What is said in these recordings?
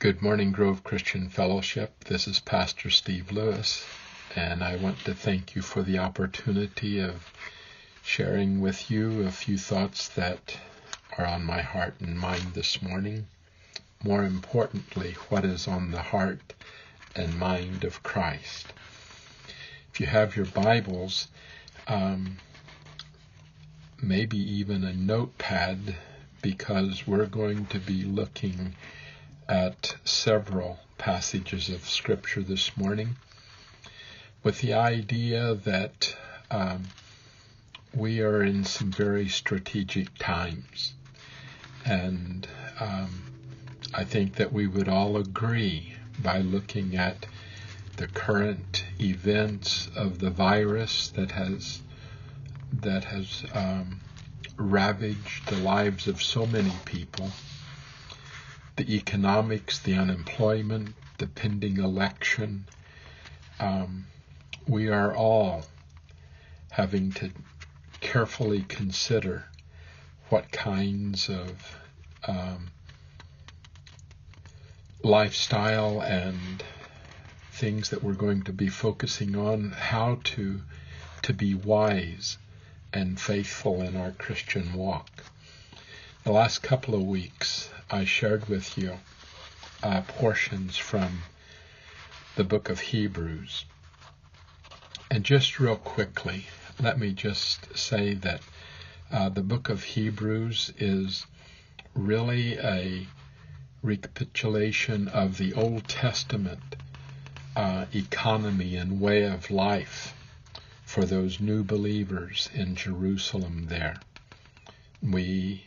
Good morning, Grove Christian Fellowship. This is Pastor Steve Lewis, and I want to thank you for the opportunity of sharing with you a few thoughts that are on my heart and mind this morning. More importantly, what is on the heart and mind of Christ. If you have your Bibles, um, maybe even a notepad, because we're going to be looking at several passages of Scripture this morning with the idea that um, we are in some very strategic times. And um, I think that we would all agree by looking at the current events of the virus that has that has um, ravaged the lives of so many people the economics, the unemployment, the pending election. Um, we are all having to carefully consider what kinds of um, lifestyle and things that we're going to be focusing on, how to to be wise and faithful in our Christian walk. The last couple of weeks, I shared with you uh, portions from the book of Hebrews. And just real quickly, let me just say that uh, the book of Hebrews is really a recapitulation of the Old Testament uh, economy and way of life for those new believers in Jerusalem there. We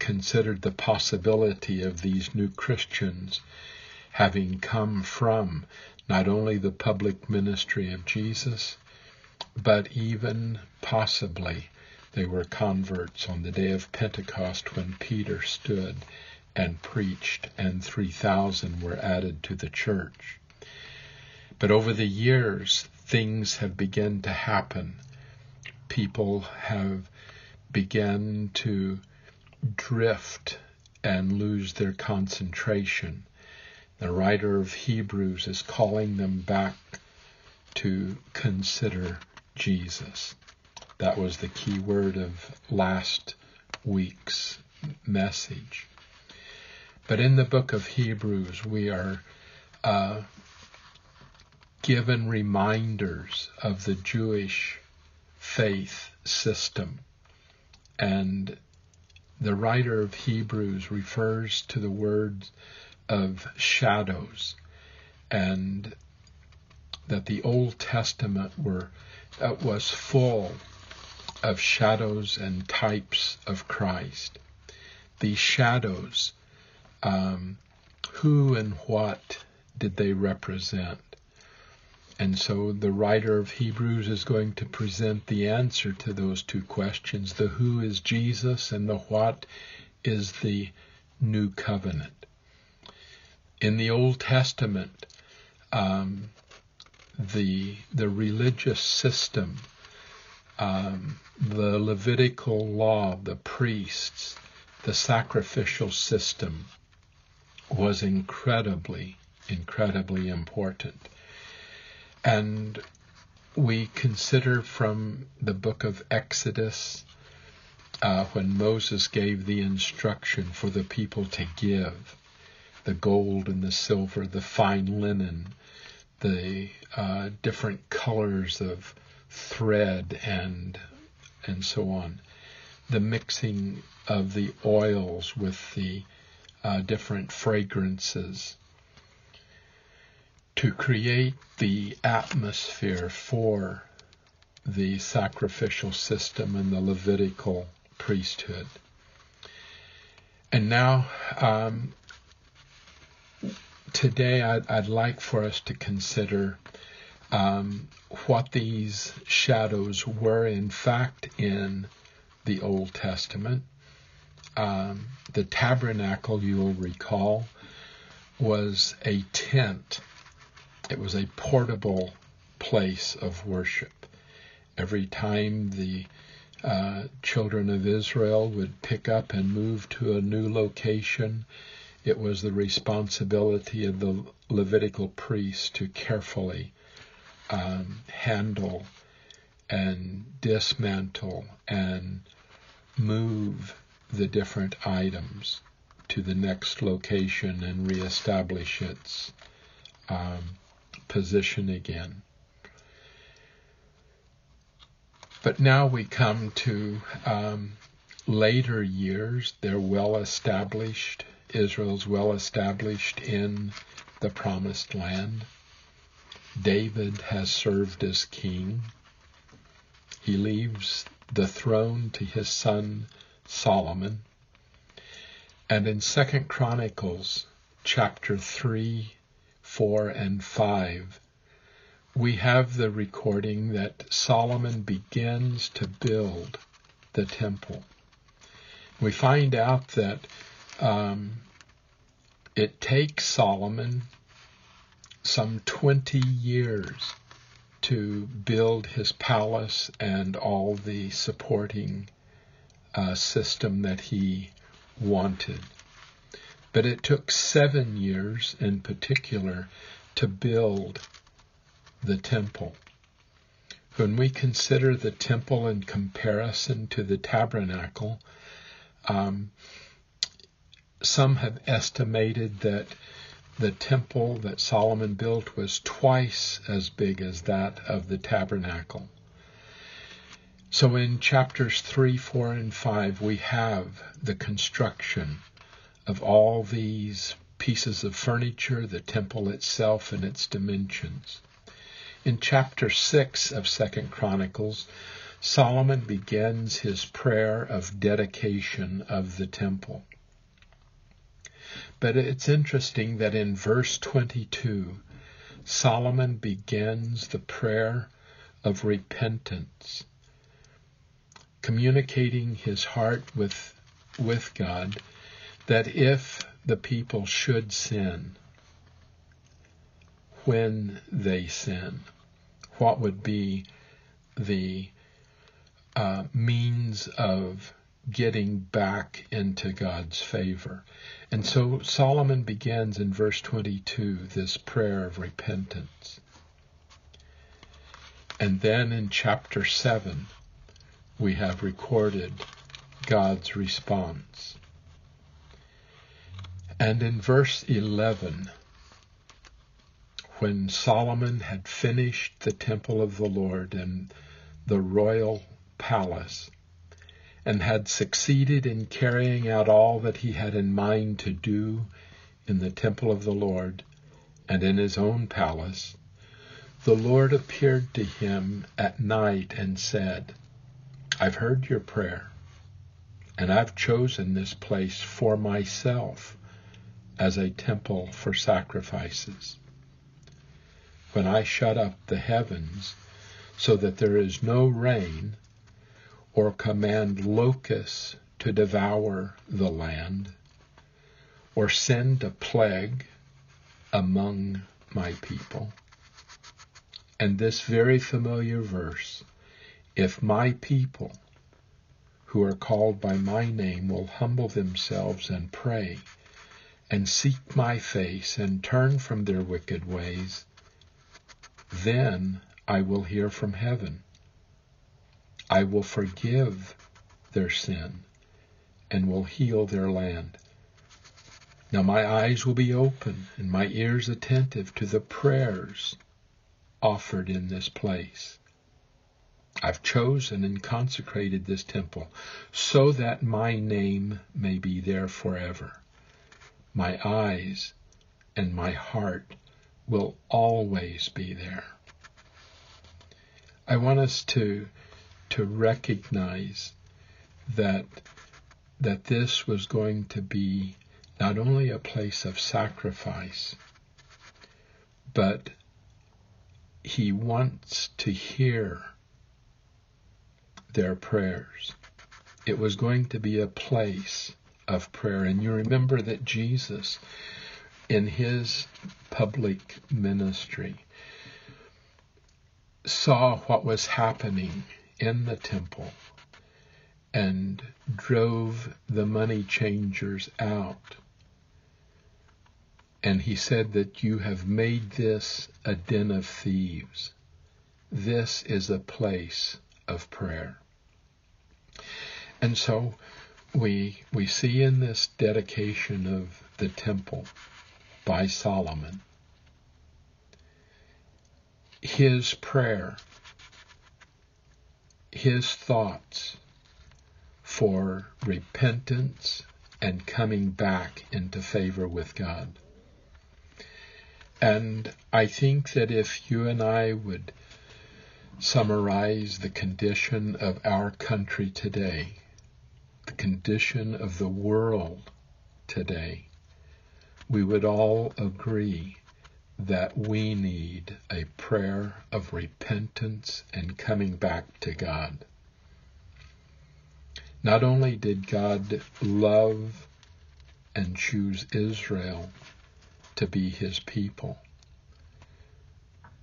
considered the possibility of these new Christians having come from not only the public ministry of Jesus, but even possibly they were converts on the day of Pentecost when Peter stood and preached, and 3,000 were added to the church. But over the years, things have begun to happen. People have begun to drift and lose their concentration. The writer of Hebrews is calling them back to consider Jesus. That was the key word of last week's message. But in the book of Hebrews, we are uh, given reminders of the Jewish faith system and the writer of Hebrews refers to the words of shadows and that the Old Testament were uh, was full of shadows and types of Christ. These shadows, um, who and what did they represent? And so the writer of Hebrews is going to present the answer to those two questions. The who is Jesus and the what is the new covenant. In the Old Testament, um, the the religious system, um, the Levitical law, the priests, the sacrificial system was incredibly, incredibly important. And we consider from the book of Exodus uh, when Moses gave the instruction for the people to give the gold and the silver, the fine linen, the uh, different colors of thread and and so on, the mixing of the oils with the uh, different fragrances, to create the atmosphere for the sacrificial system and the Levitical priesthood. And now, um, today, I'd, I'd, like for us to consider um, what these shadows were, in fact, in the Old Testament. Um, the tabernacle, you will recall, was a tent it was a portable place of worship. Every time the uh, children of Israel would pick up and move to a new location, it was the responsibility of the Levitical priests to carefully um, handle and dismantle and move the different items to the next location and reestablish its um, position again. But now we come to um, later years. They're well established. Israel's well established in the promised land. David has served as king. He leaves the throne to his son Solomon. And in Second Chronicles chapter 3, 4, and 5, we have the recording that Solomon begins to build the temple. We find out that um, it takes Solomon some 20 years to build his palace and all the supporting uh, system that he wanted. But it took seven years in particular to build the temple. When we consider the temple in comparison to the tabernacle, um, some have estimated that the temple that Solomon built was twice as big as that of the tabernacle. So in chapters 3, 4, and 5, we have the construction of all these pieces of furniture, the temple itself and its dimensions. In chapter 6 of Second Chronicles, Solomon begins his prayer of dedication of the temple. But it's interesting that in verse 22, Solomon begins the prayer of repentance, communicating his heart with, with God that if the people should sin, when they sin, what would be the uh, means of getting back into God's favor. And so Solomon begins in verse 22 this prayer of repentance. And then in chapter 7, we have recorded God's response. And in verse 11, when Solomon had finished the temple of the Lord and the royal palace, and had succeeded in carrying out all that he had in mind to do in the temple of the Lord and in his own palace, the Lord appeared to him at night and said, I've heard your prayer, and I've chosen this place for myself as a temple for sacrifices. When I shut up the heavens so that there is no rain, or command locusts to devour the land, or send a plague among my people. And this very familiar verse, if my people who are called by my name will humble themselves and pray and seek my face and turn from their wicked ways, then I will hear from heaven I will forgive their sin and will heal their land. Now my eyes will be open and my ears attentive to the prayers offered in this place. I've chosen and consecrated this temple so that my name may be there forever. My eyes and my heart will always be there. I want us to to recognize that that this was going to be not only a place of sacrifice, but he wants to hear their prayers. It was going to be a place of prayer. And you remember that Jesus, in his public ministry, saw what was happening in the temple and drove the money changers out And he said that you have made this a den of thieves. This is a place of prayer. And so we, we see in this dedication of the temple by Solomon his prayer, his thoughts for repentance and coming back into favor with God. And I think that if you and I would summarize the condition of our country today, condition of the world today, we would all agree that we need a prayer of repentance and coming back to God. Not only did God love and choose Israel to be his people,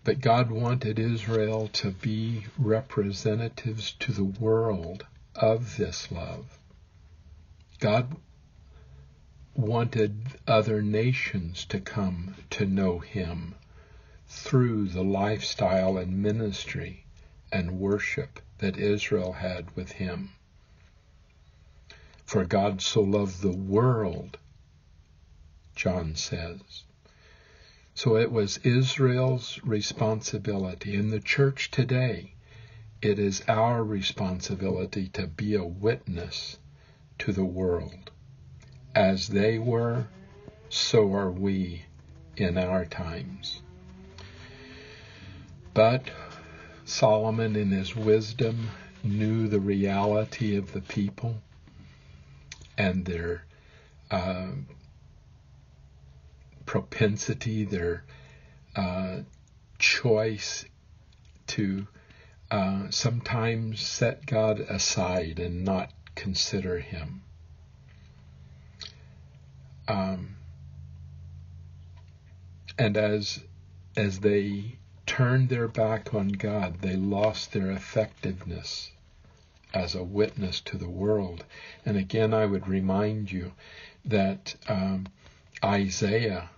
but God wanted Israel to be representatives to the world of this love. God wanted other nations to come to know him through the lifestyle and ministry and worship that Israel had with him. For God so loved the world, John says. So it was Israel's responsibility. In the church today, it is our responsibility to be a witness to the world. As they were, so are we in our times. But Solomon, in his wisdom, knew the reality of the people and their uh, propensity, their uh, choice to uh, sometimes set God aside and not consider Him. Um, and as as they turned their back on God, they lost their effectiveness as a witness to the world. And again, I would remind you that um, Isaiah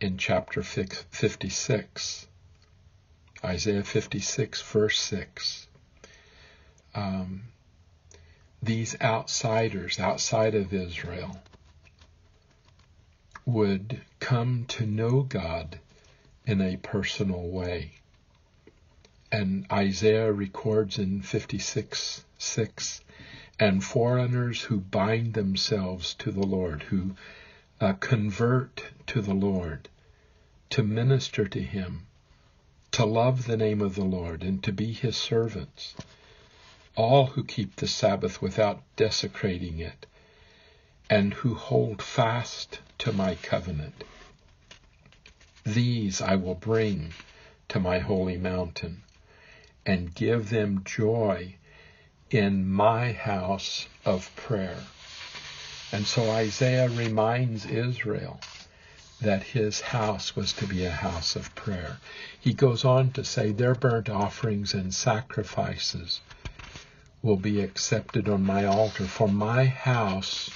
in chapter 56, Isaiah 56, verse 6, um, these outsiders outside of Israel would come to know God in a personal way. And Isaiah records in 56 6 and foreigners who bind themselves to the Lord, who uh, convert to the Lord, to minister to Him, to love the name of the Lord, and to be His servants. All who keep the Sabbath without desecrating it, and who hold fast to my covenant. These I will bring to my holy mountain and give them joy in my house of prayer. And so Isaiah reminds Israel that his house was to be a house of prayer. He goes on to say, Their burnt offerings and sacrifices will be accepted on my altar, for my house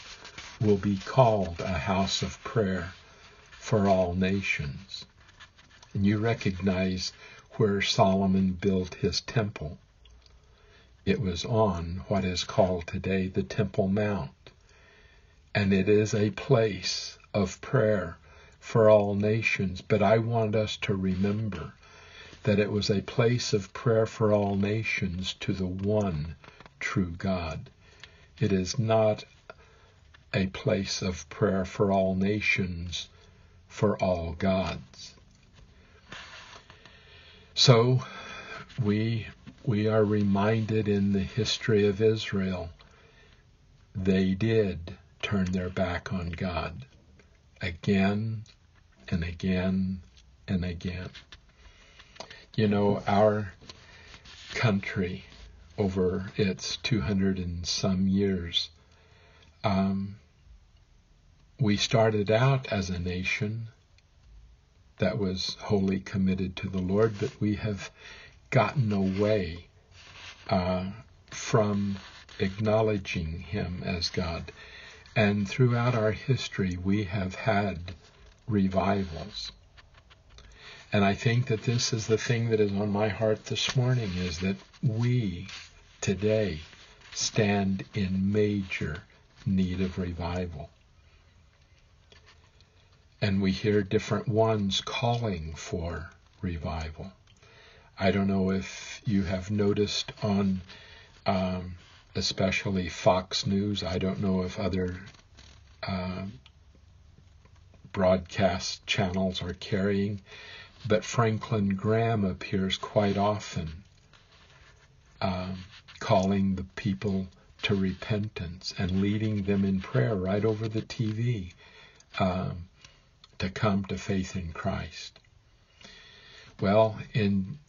will be called a house of prayer for all nations. And you recognize where Solomon built his temple. It was on what is called today the Temple Mount. And it is a place of prayer for all nations. But I want us to remember that it was a place of prayer for all nations to the one true God. It is not a place of prayer for all nations, for all gods. So we we are reminded in the history of Israel they did turn their back on God again and again and again. You know, our country over its 200 and some years um, we started out as a nation that was wholly committed to the Lord, but we have gotten away uh, from acknowledging Him as God. And throughout our history, we have had revivals. And I think that this is the thing that is on my heart this morning is that we today stand in major need of revival. And we hear different ones calling for revival. I don't know if you have noticed on um, especially Fox News. I don't know if other uh, broadcast channels are carrying, but Franklin Graham appears quite often um, calling the people to repentance and leading them in prayer right over the TV um, to come to faith in Christ. Well, in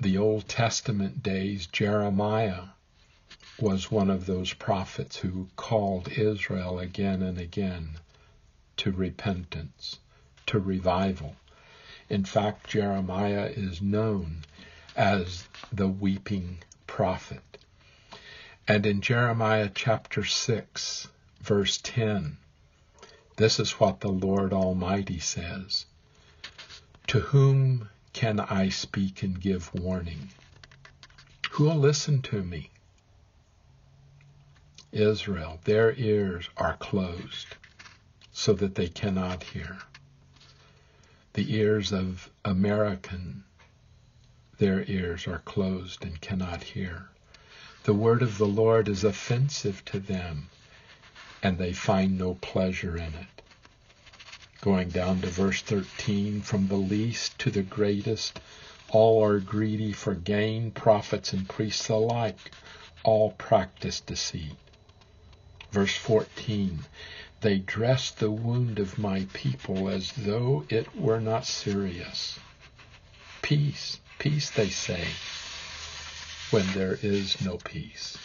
the Old Testament days, Jeremiah was one of those prophets who called Israel again and again to repentance, to revival. In fact, Jeremiah is known as the weeping prophet. And in Jeremiah chapter 6, verse 10, this is what the Lord Almighty says. To whom can I speak and give warning? Who will listen to me? Israel, their ears are closed so that they cannot hear. The ears of American, their ears are closed and cannot hear. The word of the Lord is offensive to them, and they find no pleasure in it. Going down to verse 13, from the least to the greatest, all are greedy for gain, prophets and priests alike, all practice deceit. Verse 14, they dress the wound of my people as though it were not serious. Peace, peace, they say, when there is no peace.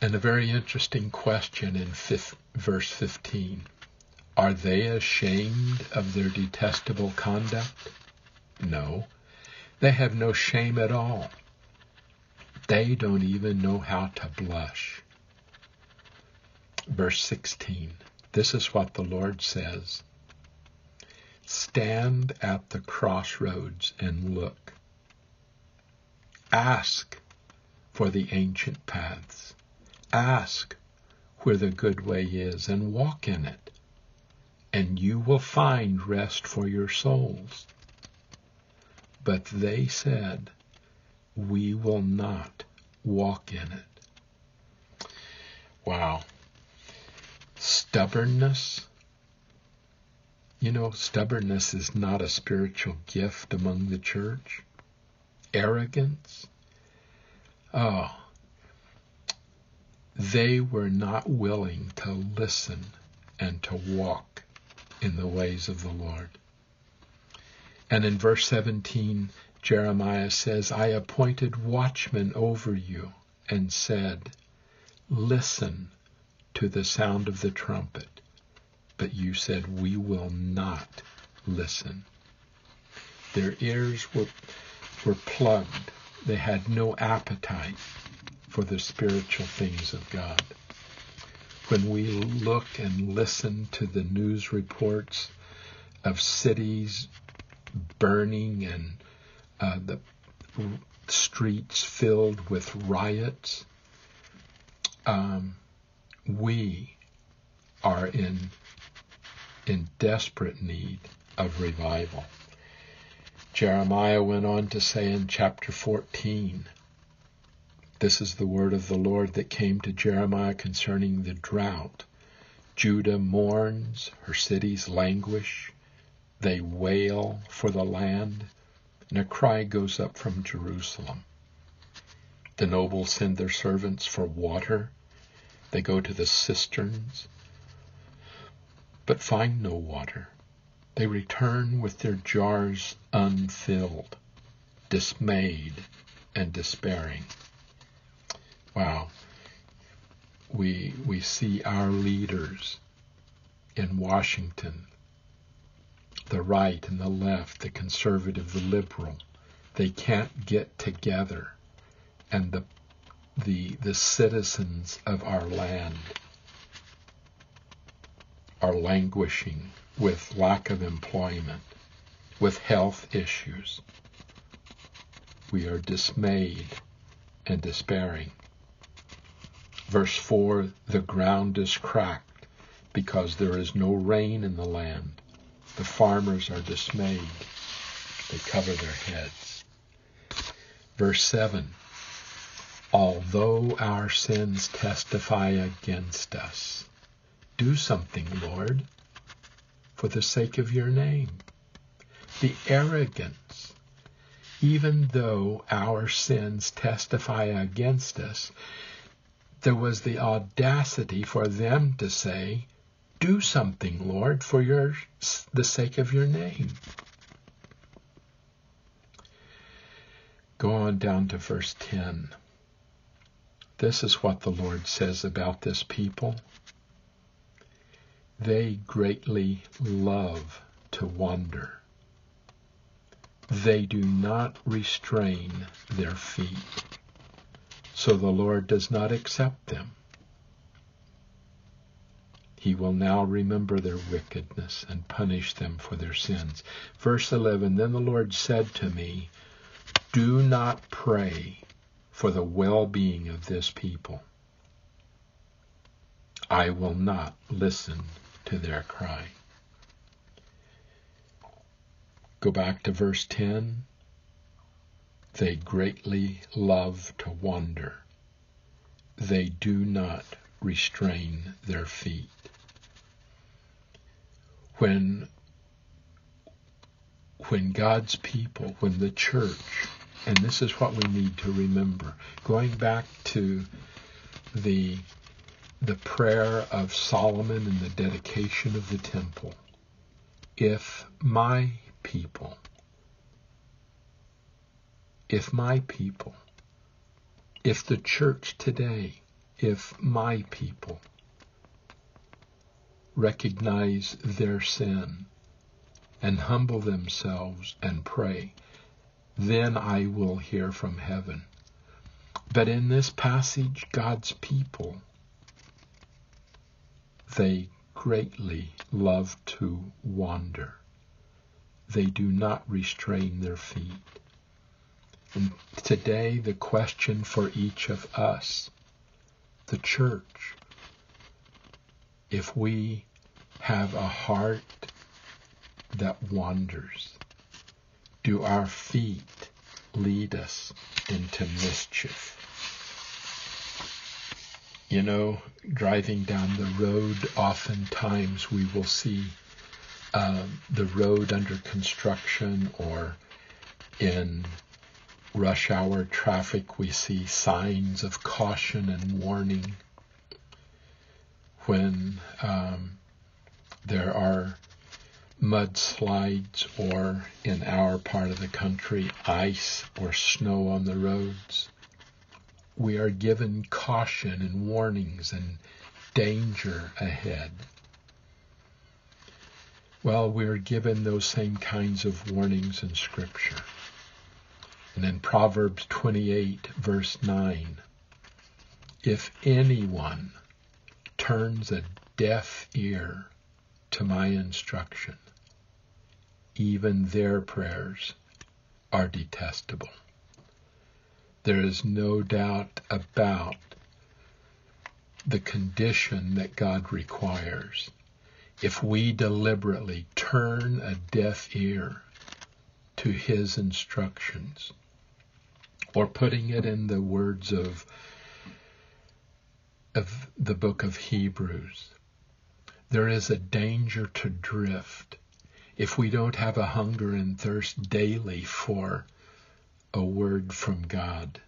And a very interesting question in fifth, verse 15. Are they ashamed of their detestable conduct? No, they have no shame at all. They don't even know how to blush. Verse 16. This is what the Lord says. Stand at the crossroads and look. Ask for the ancient paths. Ask where the good way is and walk in it, and you will find rest for your souls. But they said, we will not walk in it. Wow. Stubbornness. You know, stubbornness is not a spiritual gift among the church. Arrogance. Oh, they were not willing to listen and to walk in the ways of the Lord. And in verse 17, Jeremiah says, I appointed watchmen over you and said, Listen to the sound of the trumpet. But you said, We will not listen. Their ears were, were plugged. They had no appetite for the spiritual things of God. When we look and listen to the news reports of cities burning and uh, the streets filled with riots. Um, we are in in desperate need of revival. Jeremiah went on to say in chapter 14, This is the word of the Lord that came to Jeremiah concerning the drought. Judah mourns, her cities languish, they wail for the land and a cry goes up from Jerusalem. The nobles send their servants for water. They go to the cisterns, but find no water. They return with their jars unfilled, dismayed and despairing. Wow. We, we see our leaders in Washington the right and the left, the conservative, the liberal, they can't get together. And the, the, the citizens of our land are languishing with lack of employment, with health issues. We are dismayed and despairing. Verse 4 The ground is cracked because there is no rain in the land. The farmers are dismayed. They cover their heads. Verse 7 Although our sins testify against us, do something, Lord, for the sake of your name. The arrogance, even though our sins testify against us, there was the audacity for them to say, do something, Lord, for your, the sake of your name. Go on down to verse 10. This is what the Lord says about this people. They greatly love to wander. They do not restrain their feet. So the Lord does not accept them. He will now remember their wickedness and punish them for their sins. Verse 11 Then the Lord said to me, Do not pray for the well being of this people. I will not listen to their cry. Go back to verse 10. They greatly love to wander. They do not restrain their feet when when God's people, when the church, and this is what we need to remember, going back to the the prayer of Solomon in the dedication of the temple, if my people, if my people, if the church today, if my people recognize their sin and humble themselves and pray, then I will hear from heaven. But in this passage, God's people, they greatly love to wander. They do not restrain their feet. And today, the question for each of us, the church, if we have a heart that wanders, do our feet lead us into mischief? You know, driving down the road, oftentimes we will see uh, the road under construction or in rush hour traffic, we see signs of caution and warning when um, there are mudslides or in our part of the country ice or snow on the roads. We are given caution and warnings and danger ahead. Well, we're given those same kinds of warnings in Scripture. And in Proverbs 28, verse 9, if anyone turns a deaf ear to my instruction, even their prayers are detestable. There is no doubt about the condition that God requires. If we deliberately turn a deaf ear to his instructions, or putting it in the words of of the book of Hebrews. There is a danger to drift if we don't have a hunger and thirst daily for a word from God.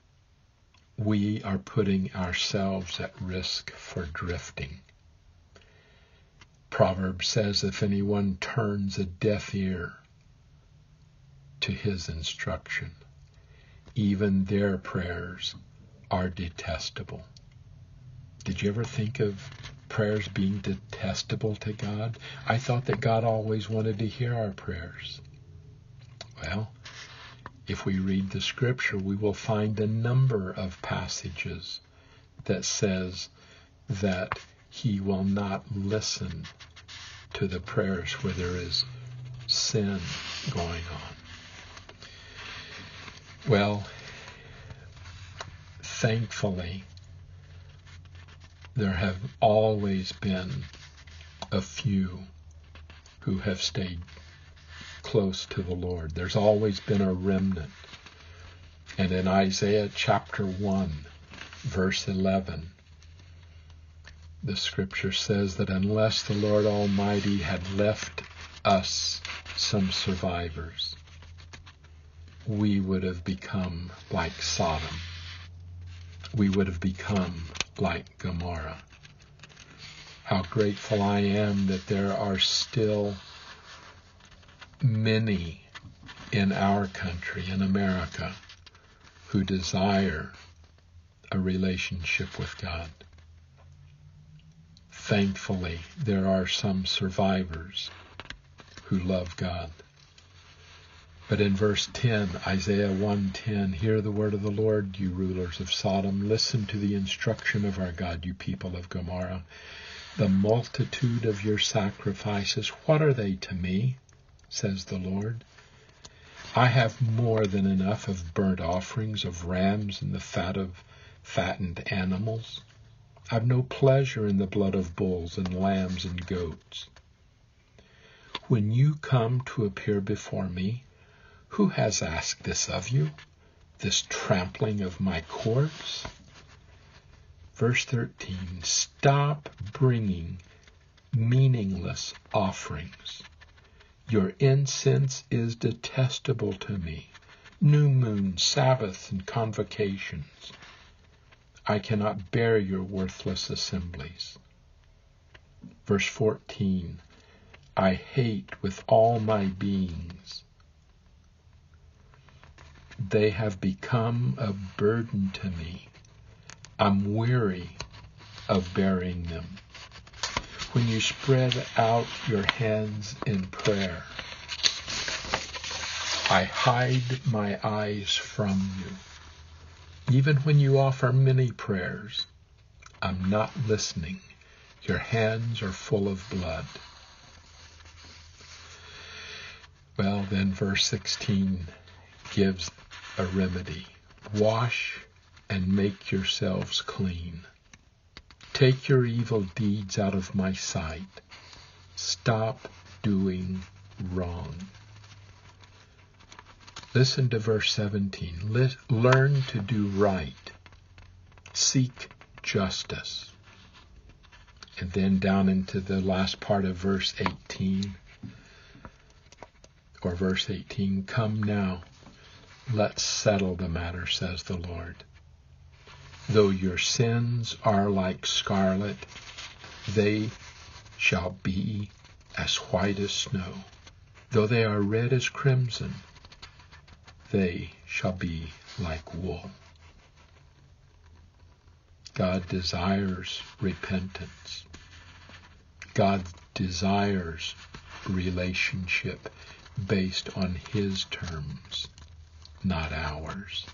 We are putting ourselves at risk for drifting. Proverbs says if anyone turns a deaf ear to his instruction, even their prayers are detestable. Did you ever think of prayers being detestable to God? I thought that God always wanted to hear our prayers. Well, if we read the scripture, we will find a number of passages that says that he will not listen to the prayers where there is sin going on. Well, thankfully, there have always been a few who have stayed close to the Lord. There's always been a remnant. And in Isaiah chapter 1, verse 11, the scripture says that unless the Lord Almighty had left us some survivors, we would have become like Sodom. We would have become like Gomorrah. How grateful I am that there are still many in our country, in America, who desire a relationship with God. Thankfully, there are some survivors who love God. But in verse 10, Isaiah 1:10, hear the word of the Lord, you rulers of Sodom, listen to the instruction of our God, you people of Gomorrah. The multitude of your sacrifices, what are they to me? Says the Lord. I have more than enough of burnt offerings of rams and the fat of fattened animals. I've no pleasure in the blood of bulls and lambs and goats. When you come to appear before me, who has asked this of you, this trampling of my courts? Verse 13, stop bringing meaningless offerings. Your incense is detestable to me. New moon, Sabbaths, and convocations. I cannot bear your worthless assemblies. Verse 14 I hate with all my beings. They have become a burden to me. I'm weary of bearing them. When you spread out your hands in prayer, I hide my eyes from you. Even when you offer many prayers, I'm not listening. Your hands are full of blood. Well, then verse 16 gives a remedy. Wash and make yourselves clean. Take your evil deeds out of my sight. Stop doing wrong. Listen to verse 17. Learn to do right. Seek justice. And then down into the last part of verse 18, or verse 18, Come now, let's settle the matter, says the Lord. Though your sins are like scarlet, they shall be as white as snow. Though they are red as crimson, they shall be like wool. God desires repentance. God desires relationship based on His terms, not ours.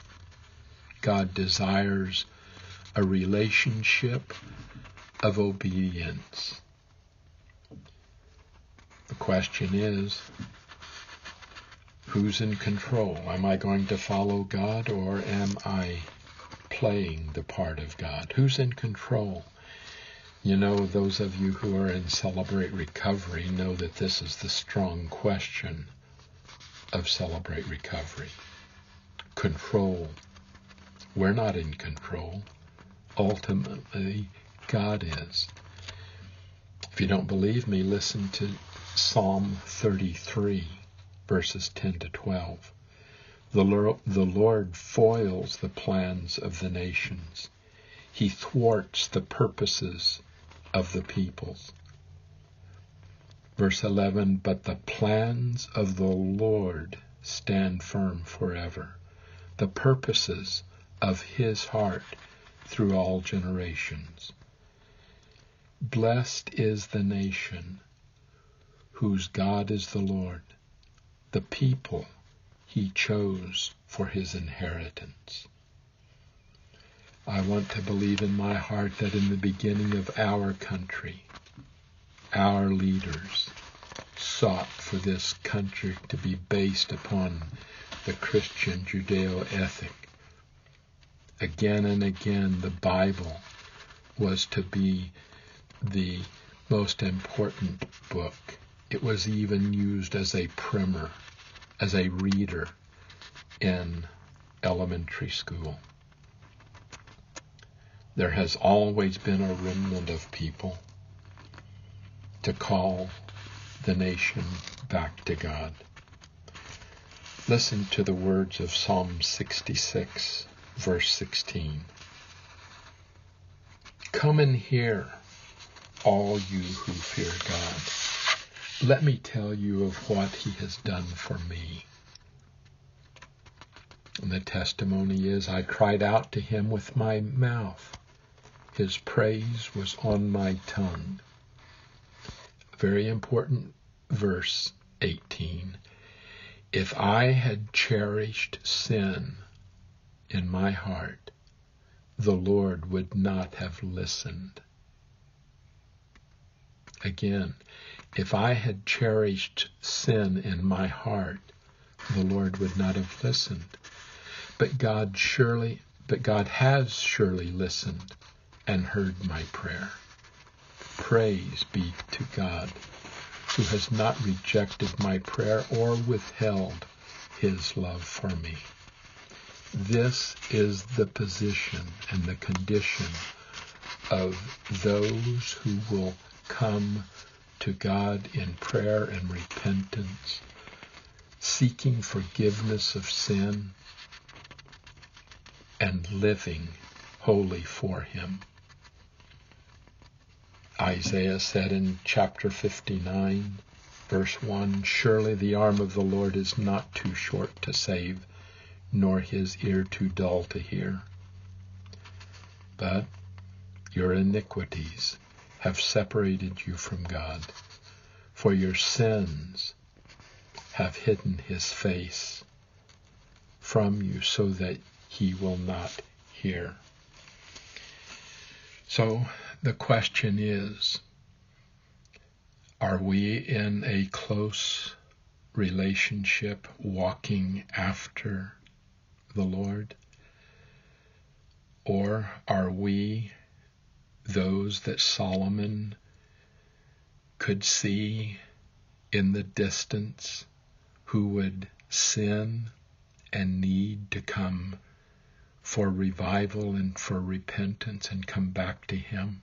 God desires a relationship of obedience. The question is, Who's in control? Am I going to follow God or am I playing the part of God? Who's in control? You know, those of you who are in Celebrate Recovery know that this is the strong question of Celebrate Recovery. Control. We're not in control. Ultimately, God is. If you don't believe me, listen to Psalm 33 verses 10 to 12. The Lord, foils the plans of the nations. He thwarts the purposes of the peoples. Verse 11, But the plans of the Lord stand firm forever, the purposes of his heart through all generations. Blessed is the nation whose God is the Lord the people he chose for his inheritance. I want to believe in my heart that in the beginning of our country, our leaders sought for this country to be based upon the Christian Judeo ethic. Again and again, the Bible was to be the most important book. It was even used as a primer, as a reader in elementary school. There has always been a remnant of people to call the nation back to God. Listen to the words of Psalm 66, verse 16. Come and hear, all you who fear God. Let me tell you of what he has done for me. And the testimony is, I cried out to him with my mouth. His praise was on my tongue. Very important verse 18. If I had cherished sin in my heart, the Lord would not have listened. Again, if I had cherished sin in my heart, the Lord would not have listened. But God surely, but God has surely listened and heard my prayer. Praise be to God, who has not rejected my prayer or withheld his love for me. This is the position and the condition of those who will come to God in prayer and repentance, seeking forgiveness of sin, and living wholly for Him. Isaiah said in chapter 59, verse 1, Surely the arm of the Lord is not too short to save, nor his ear too dull to hear. But your iniquities have separated you from God, for your sins have hidden his face from you so that he will not hear. So the question is, are we in a close relationship walking after the Lord? Or are we those that Solomon could see in the distance who would sin and need to come for revival and for repentance and come back to Him?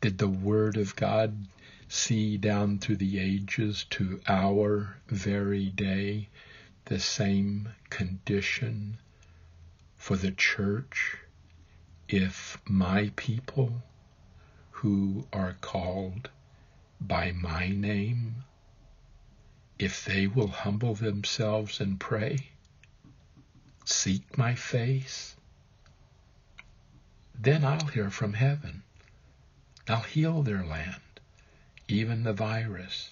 Did the Word of God see down through the ages to our very day the same condition for the church if my people who are called by my name, if they will humble themselves and pray, seek my face, then I'll hear from heaven. I'll heal their land even the virus,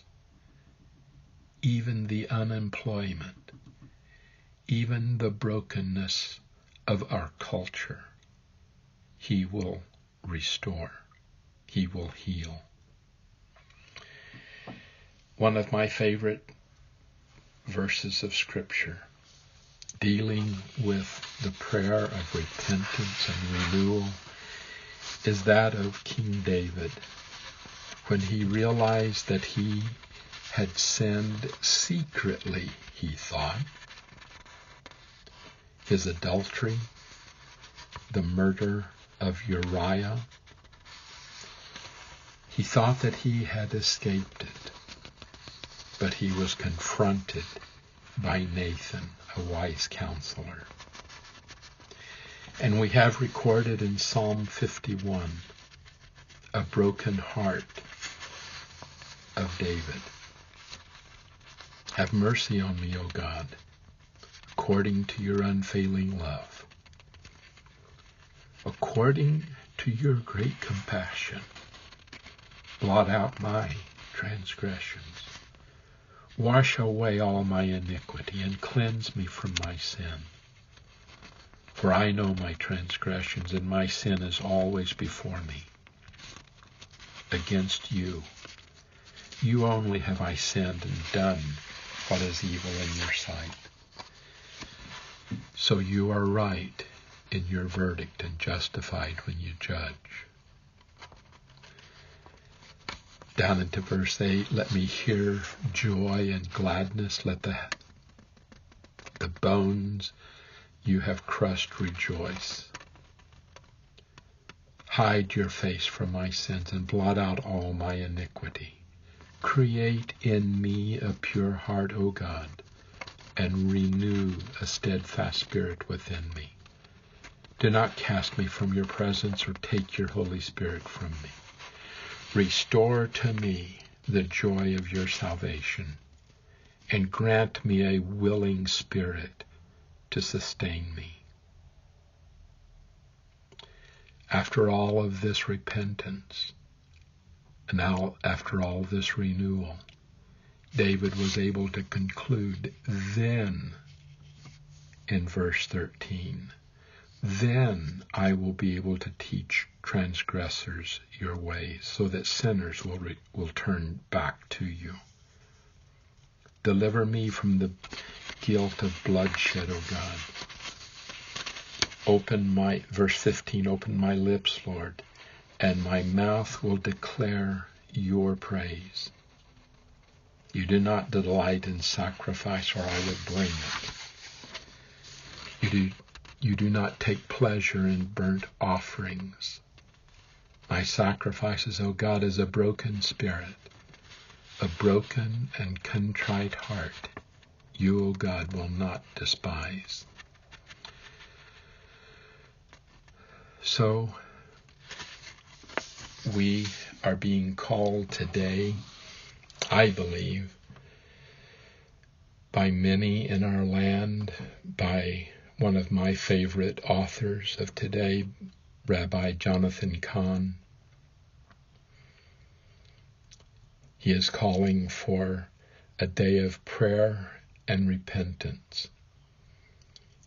even the unemployment, even the brokenness of our culture, He will restore. He will heal. One of my favorite verses of Scripture dealing with the prayer of repentance and renewal is that of King David when he realized that he had sinned secretly, he thought. His adultery, the murder of Uriah. He thought that he had escaped it, but he was confronted by Nathan, a wise counselor. And we have recorded in Psalm 51 a broken heart of David. Have mercy on me, O God, according to your unfailing love. According to your great compassion, blot out my transgressions. Wash away all my iniquity and cleanse me from my sin. For I know my transgressions, and my sin is always before me. against you. You only have I sinned and done what is evil in your sight. So you are right in your verdict and justified when you judge. Down into verse 8, let me hear joy and gladness. Let the, the bones you have crushed rejoice. Hide your face from my sins and blot out all my iniquity. Create in me a pure heart, O God, and renew a steadfast spirit within me. Do not cast me from your presence or take your Holy Spirit from me. Restore to me the joy of your salvation and grant me a willing spirit to sustain me. After all of this repentance, and now after all this renewal, David was able to conclude then in verse 13, then I will be able to teach transgressors your ways so that sinners will, re- will turn back to you. Deliver me from the guilt of bloodshed, O God Open my, verse 15, open my lips, Lord, and my mouth will declare your praise. You do not delight in sacrifice, or I would bring it. You do, you do not take pleasure in burnt offerings. My sacrifices, O God, is a broken spirit, a broken and contrite heart. You, O God, will not despise. So we are being called today, I believe, by many in our land, by one of my favorite authors of today, Rabbi Jonathan Cahn. He is calling for a day of prayer and repentance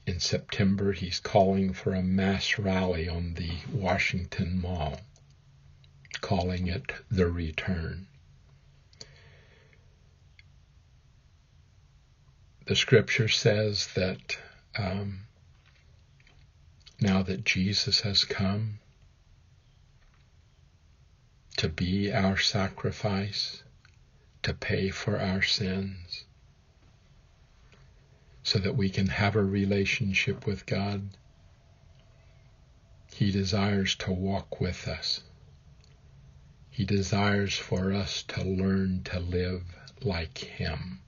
in September, he's calling for a mass rally on the Washington Mall, calling it the return. The scripture says that um, now that Jesus has come to be our sacrifice, to pay for our sins, so that we can have a relationship with God. He desires to walk with us. He desires for us to learn to live like Him.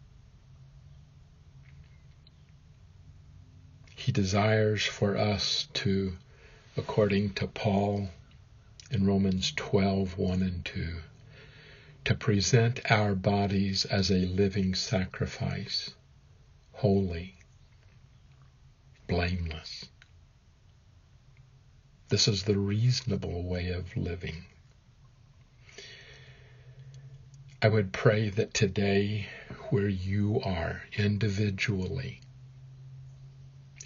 He desires for us to, according to Paul in Romans 12, 1 and 2, to present our bodies as a living sacrifice holy, blameless. This is the reasonable way of living. I would pray that today, where you are individually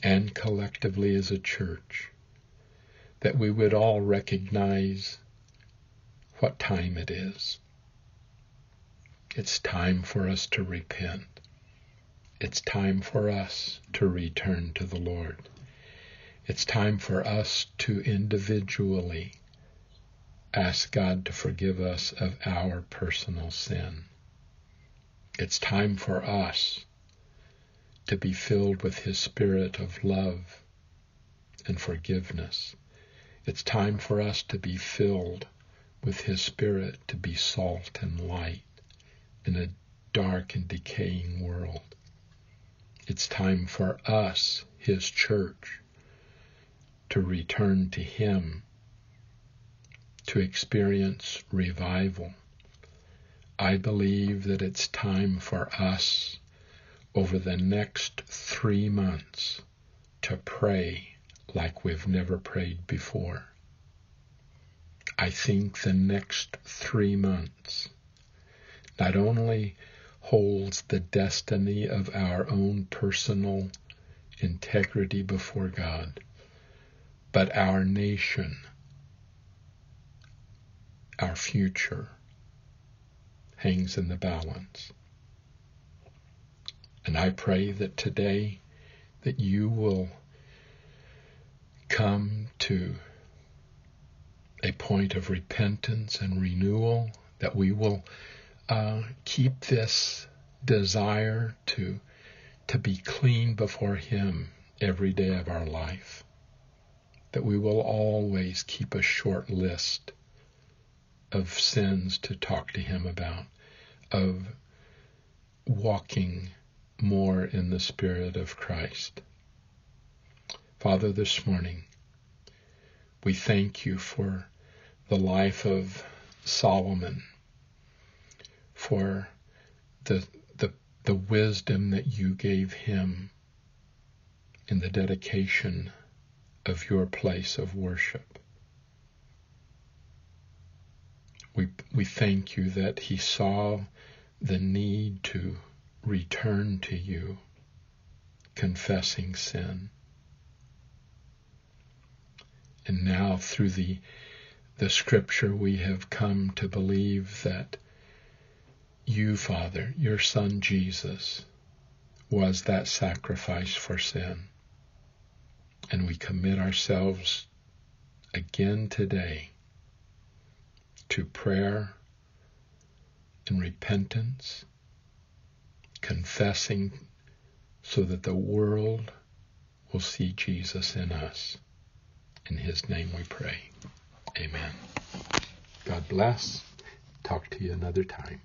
and collectively as a church, that we would all recognize what time it is. It's time for us to repent. It's time for us to return to the Lord. It's time for us to individually ask God to forgive us of our personal sin. It's time for us to be filled with His Spirit of love and forgiveness. It's time for us to be filled with His Spirit to be salt and light in a dark and decaying world. It's time for us, His church, to return to Him, to experience revival. I believe that it's time for us over the next three months to pray like we've never prayed before. I think the next three months, not only holds the destiny of our own personal integrity before God, but our nation, our future hangs in the balance. And I pray that today that you will come to a point of repentance and renewal, that we will uh, keep this desire to to be clean before Him every day of our life. That we will always keep a short list of sins to talk to Him about, of walking more in the Spirit of Christ. Father, this morning, we thank you for the life of Solomon, for the, the, the wisdom that you gave him in the dedication of your place of worship. We, we thank you that he saw the need to return to you, confessing sin. And now through the, the scripture we have come to believe that you, Father, your Son Jesus, was that sacrifice for sin. And we commit ourselves again today to prayer and repentance confessing so that the world will see Jesus in us. In his name we pray. Amen. God bless. Talk to you another time.